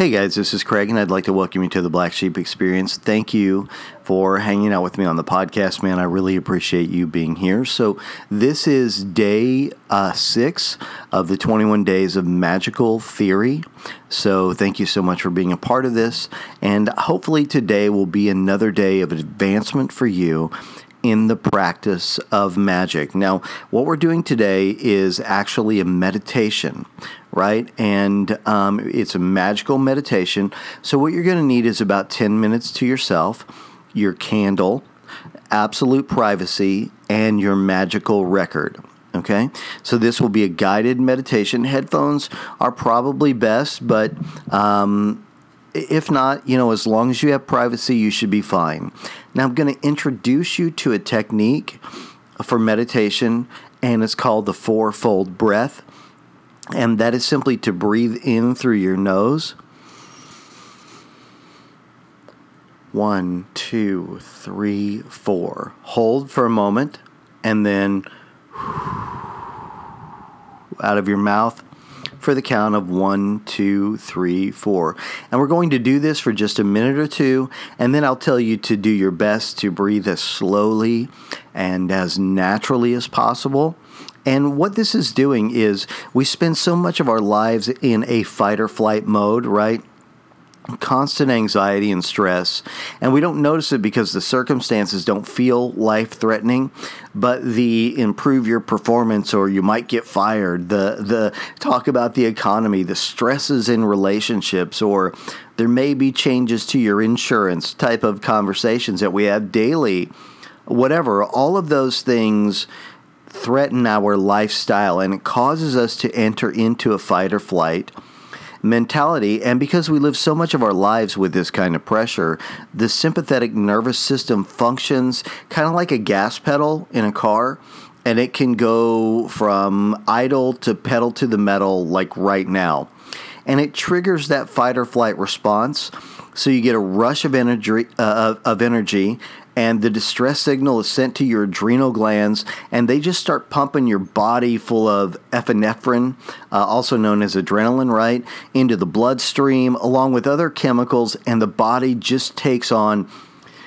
Hey guys, this is Craig, and I'd like to welcome you to the Black Sheep Experience. Thank you for hanging out with me on the podcast, man. I really appreciate you being here. So, this is day uh, six of the 21 days of magical theory. So, thank you so much for being a part of this. And hopefully, today will be another day of advancement for you in the practice of magic. Now, what we're doing today is actually a meditation, right? And um, it's a magical meditation. So, what you're going to need is about 10 minutes to yourself, your candle, absolute privacy, and your magical record. Okay, so this will be a guided meditation. Headphones are probably best, but um, if not, you know, as long as you have privacy, you should be fine. Now, I'm going to introduce you to a technique for meditation, and it's called the fourfold breath. And that is simply to breathe in through your nose. One, two, three, four. Hold for a moment, and then out of your mouth for the count of one, two, three, four. And we're going to do this for just a minute or two, and then I'll tell you to do your best to breathe as slowly and as naturally as possible. And what this is doing is we spend so much of our lives in a fight or flight mode, right? Constant anxiety and stress, and we don't notice it because the circumstances don't feel life threatening, but the improve your performance or you might get fired, the the talk about the economy, the stresses in relationships, or there may be changes to your insurance type of conversations that we have daily, whatever, all of those things threaten our lifestyle and it causes us to enter into a fight or flight mentality. And because we live so much of our lives with this kind of pressure, the sympathetic nervous system functions kind of like a gas pedal in a car. And it can go from idle to pedal to the metal, like right now. And it triggers that fight or flight response. So you get a rush of energy, uh, of energy and the distress signal is sent to your adrenal glands, and they just start pumping your body full of epinephrine, uh, also known as adrenaline, right, into the bloodstream, along with other chemicals, and the body just takes on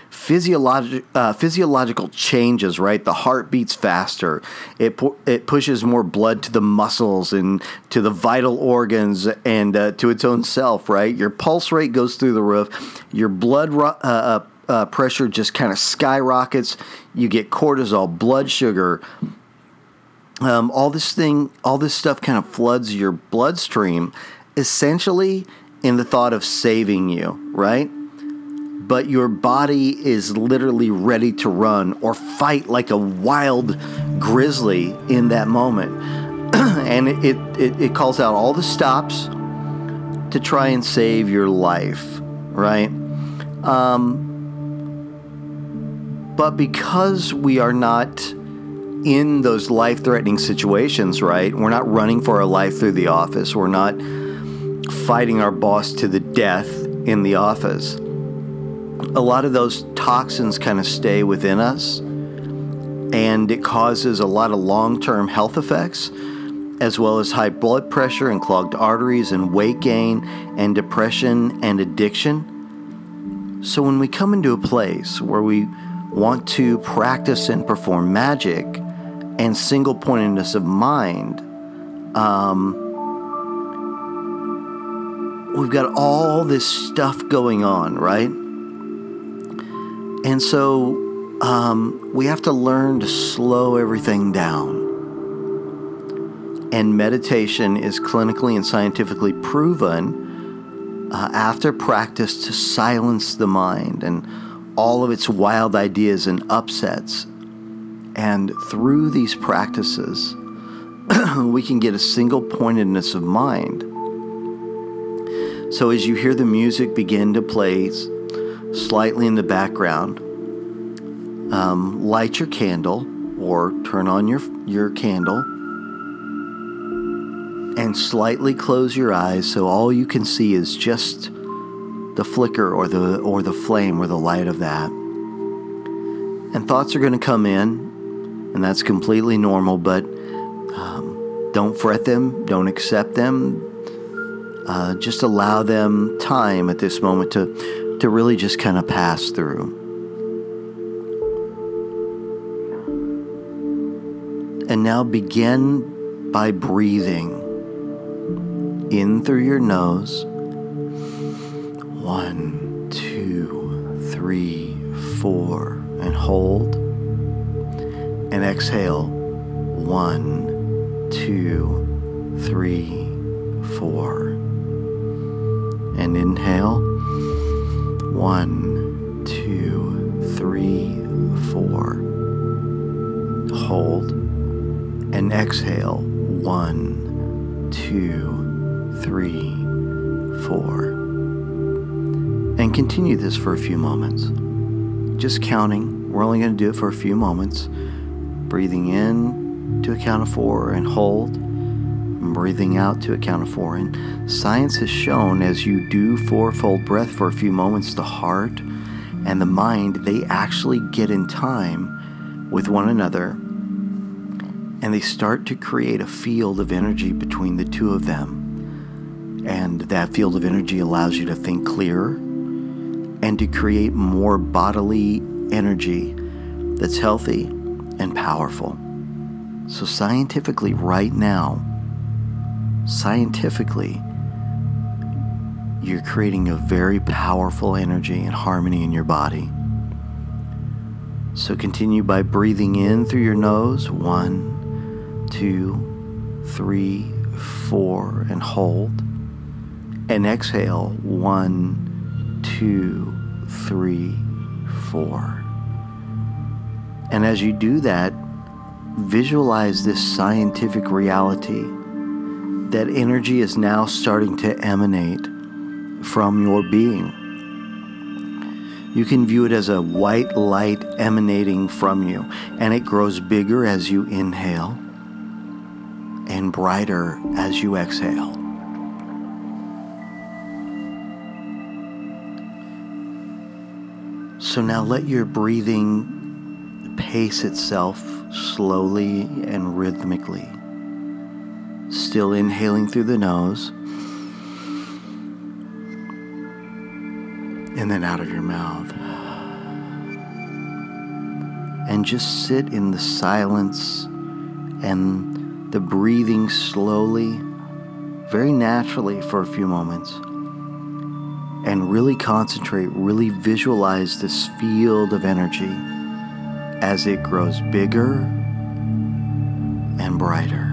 physiologic uh, physiological changes. Right, the heart beats faster. It pu- it pushes more blood to the muscles and to the vital organs and uh, to its own self. Right, your pulse rate goes through the roof. Your blood ru- uh, uh pressure just kind of skyrockets. You get cortisol, blood sugar. Um, all this thing, all this stuff kind of floods your bloodstream, essentially in the thought of saving you, right? But your body is literally ready to run or fight like a wild grizzly in that moment. and it, it, it calls out all the stops to try and save your life, right? Um, but because we are not in those life threatening situations, right? We're not running for our life through the office. We're not fighting our boss to the death in the office. A lot of those toxins kind of stay within us, and it causes a lot of long term health effects, as well as high blood pressure and clogged arteries and weight gain and depression and addiction. So when we come into a place where we want to practice and perform magic and single pointedness of mind, um, we've got all this stuff going on, right? And so um, we have to learn to slow everything down. And meditation is clinically and scientifically proven uh, after practice to silence the mind and all of its wild ideas and upsets. And through these practices, we can get a single pointedness of mind. So as you hear the music begin to play slightly in the background, um, light your candle or turn on your, your candle and slightly close your eyes so all you can see is just the flicker or the or the flame or the light of that. And thoughts are going to come in, and that's completely normal. But um, don't fret them. Don't accept them. uh, just allow them time at this moment to, to really just kind of pass through. And now begin by breathing in through your nose. One, two, three, four, and hold. And exhale. One, two, three, four. And inhale. One, two, three, four. Hold. And exhale. One, two, three, four. Continue this for a few moments. Just counting. We're only going to do it for a few moments. Breathing in to a count of four and hold. And breathing out to a count of four. And science has shown as you do fourfold breath for a few moments, the heart and the mind, they actually get in time with one another and they start to create a field of energy between the two of them. And that field of energy allows you to think clearer and to create more bodily energy that's healthy and powerful. So, scientifically, right now, scientifically, you're creating a very powerful energy and harmony in your body. So, continue by breathing in through your nose one, two, three, four, and hold. And exhale one, two, three, four. And as you do that, visualize this scientific reality that energy is now starting to emanate from your being. You can view it as a white light emanating from you, and it grows bigger as you inhale and brighter as you exhale. So now let your breathing pace itself slowly and rhythmically. Still inhaling through the nose and then out of your mouth. And just sit in the silence and the breathing slowly, very naturally for a few moments and really concentrate, really visualize this field of energy as it grows bigger and brighter.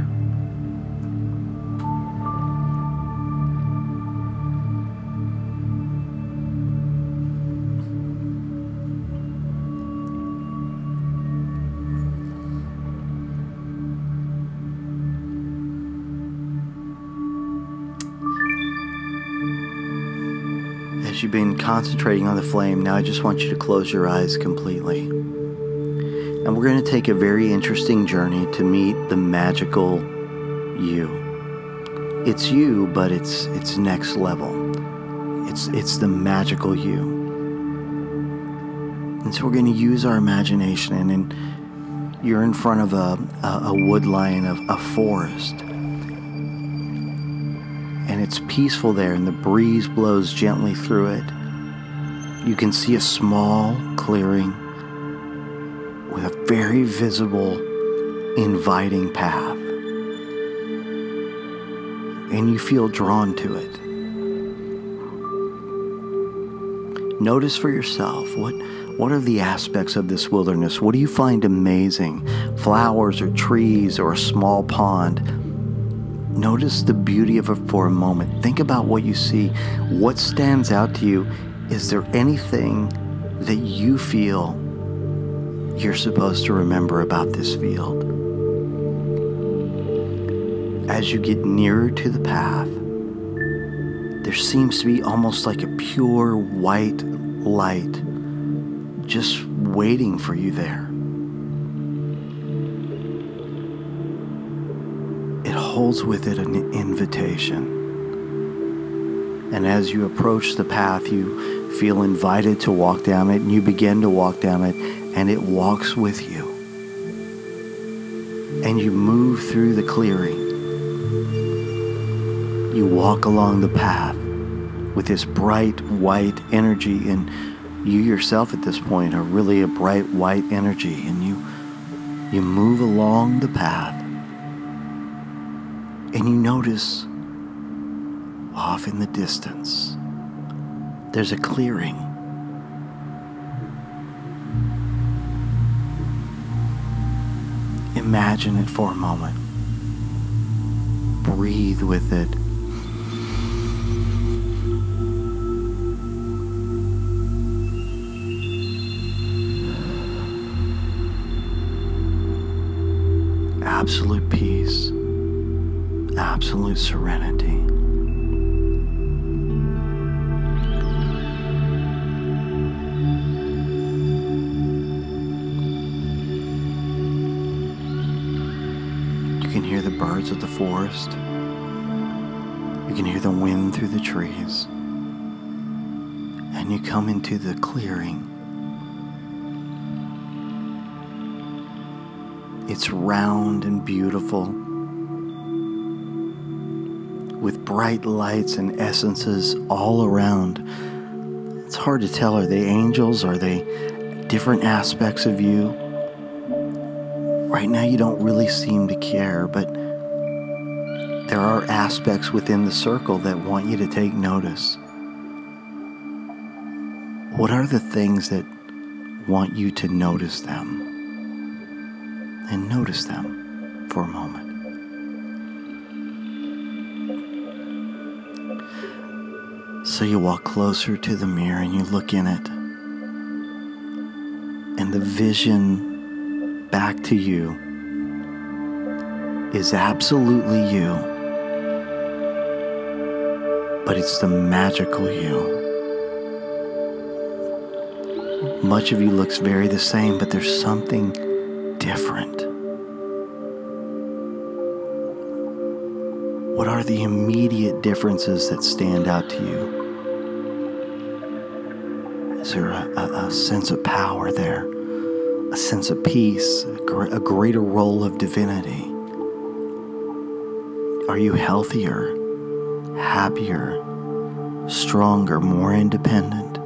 You've been concentrating on the flame, now I just want you to close your eyes completely. And we're going to take a very interesting journey to meet the magical you. It's you, but it's it's next level. It's it's the magical you. And so we're going to use our imagination and, and you're in front of a, a, a wood line of a forest it's peaceful there, and the breeze blows gently through it. You can see a small clearing with a very visible, inviting path. And you feel drawn to it. Notice for yourself what, what are the aspects of this wilderness? What do you find amazing? Flowers or trees or a small pond? Notice the beauty of it for a moment. Think about what you see. What stands out to you? Is there anything that you feel you're supposed to remember about this field? As you get nearer to the path, there seems to be almost like a pure white light just waiting for you there. Holds with it an invitation. And as you approach the path, you feel invited to walk down it, and you begin to walk down it, and it walks with you. And you move through the clearing. You walk along the path with this bright white energy, and you yourself at this point are really a bright white energy, and you you move along the path, and you notice off in the distance there's a clearing. Imagine it for a moment. Breathe with it. Absolute peace, absolute serenity. You can hear the birds of the forest. You can hear the wind through the trees. And you come into the clearing. It's round and beautiful with bright lights and essences all around. It's hard to tell are they angels? Are they different aspects of you? Right now, you don't really seem to care, but there are aspects within the circle that want you to take notice. What are the things that want you to notice them? And notice them for a moment. So you walk closer to the mirror and you look in it. And the vision back to you is absolutely you, but it's the magical you. Much of you looks very the same, but there's something different. What are the immediate differences that stand out to you? Is there a, a, a sense of power there? a sense of peace, a, a greater role of divinity? Are you healthier, happier, stronger, more independent?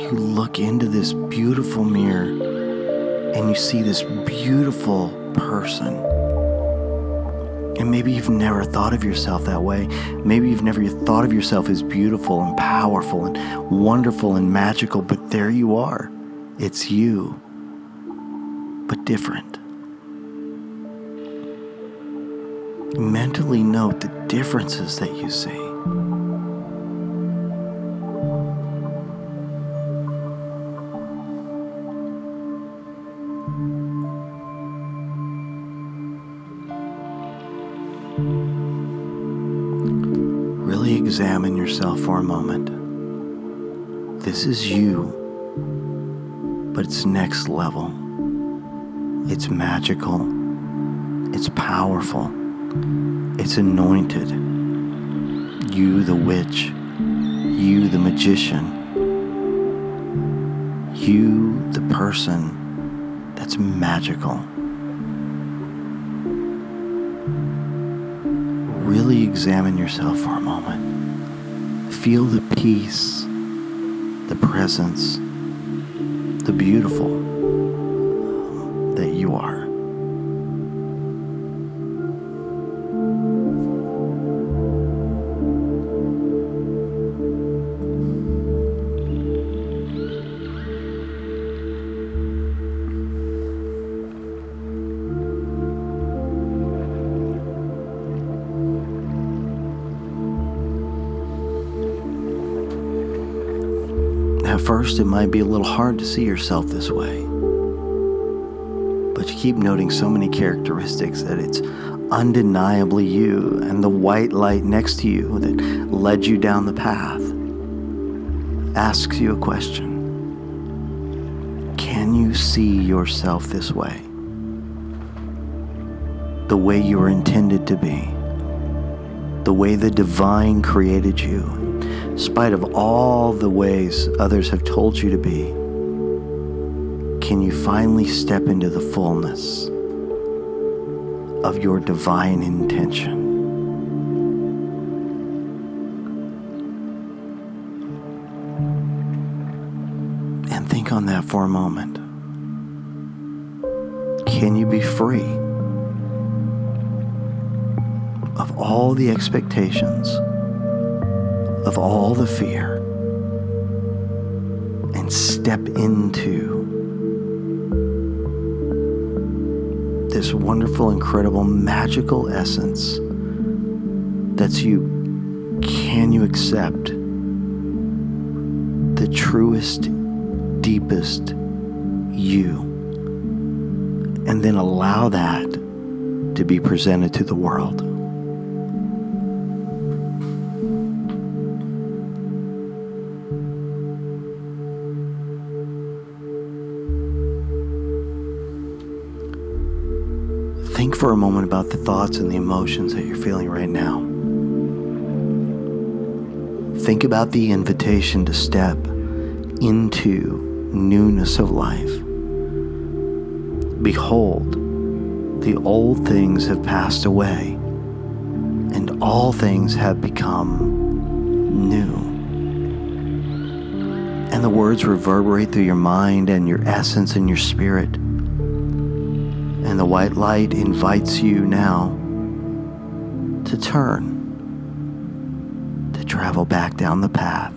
You look into this beautiful mirror and you see this beautiful person. And maybe you've never thought of yourself that way. Maybe you've never thought of yourself as beautiful and powerful and wonderful and magical, but there you are. It's you, but different. Mentally note the differences that you see. Yourself for a moment. This is you but it's next level. It's magical. It's powerful. It's anointed. You, the witch. You, the magician. You, the person that's magical. Really examine yourself for a moment. Feel the peace, the presence the beautiful that you are. At first, it might be a little hard to see yourself this way. But you keep noting so many characteristics that it's undeniably you and the white light next to you that led you down the path asks you a question Can you see yourself this way? The way you were intended to be, the way the divine created you, spite of all the ways others have told you to be, can you finally step into the fullness of your divine intention? And think on that for a moment. Can you be free of all the expectations? Of all the fear, and step into this wonderful, incredible, magical essence that's you? Can you accept the truest, deepest you? And then allow that to be presented to the world. For a moment about the thoughts and the emotions that you're feeling right now. Think about the invitation to step into newness of life. Behold, the old things have passed away, and all things have become new. And the words reverberate through your mind and your essence and your spirit the white light invites you now to turn, to travel back down the path,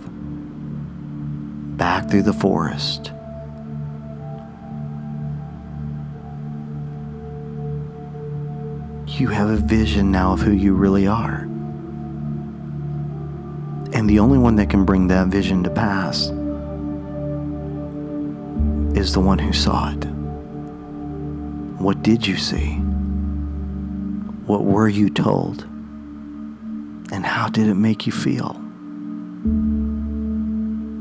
back through the forest. You have a vision now of who you really are. And the only one that can bring that vision to pass is the one who saw it. What did you see? What were you told? And how did it make you feel?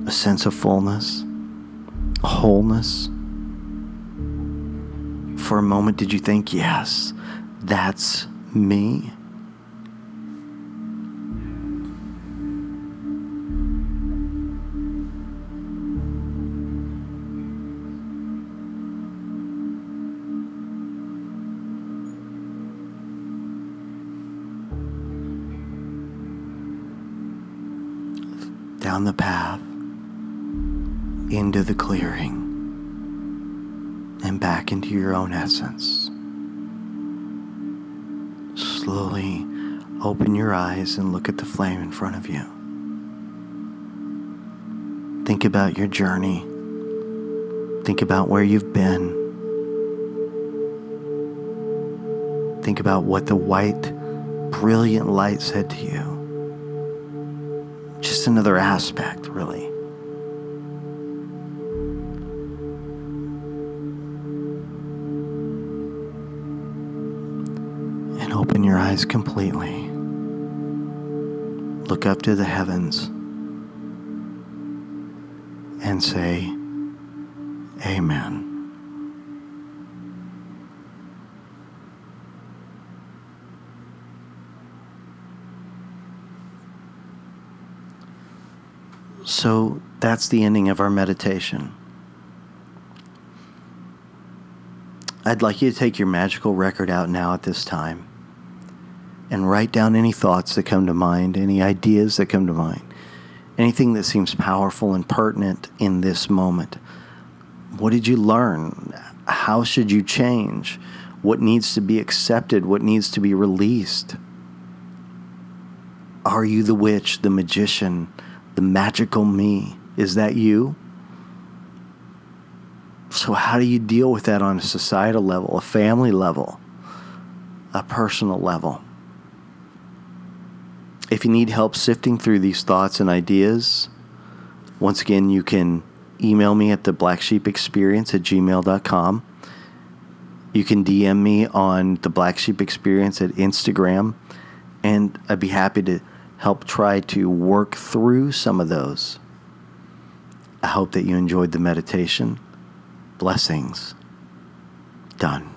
A sense of fullness? Wholeness? For a moment, did you think, yes, that's me? Down the path into the clearing and back into your own essence. Slowly open your eyes and look at the flame in front of you. Think about your journey. Think about where you've been. Think about what the white, brilliant light said to you just another aspect, really. And open your eyes completely. Look up to the heavens and say, Amen. So that's the ending of our meditation. I'd like you to take your magical record out now at this time and write down any thoughts that come to mind, any ideas that come to mind, anything that seems powerful and pertinent in this moment. What did you learn? How should you change? What needs to be accepted? What needs to be released? Are you the witch, the magician? The magical me. Is that you? So, how do you deal with that on a societal level, a family level, a personal level? If you need help sifting through these thoughts and ideas, once again, you can email me at the black sheep experience at gmail.com. You can DM me on the black sheep experience at Instagram, and I'd be happy to help try to work through some of those. I hope that you enjoyed the meditation. Blessings. Done.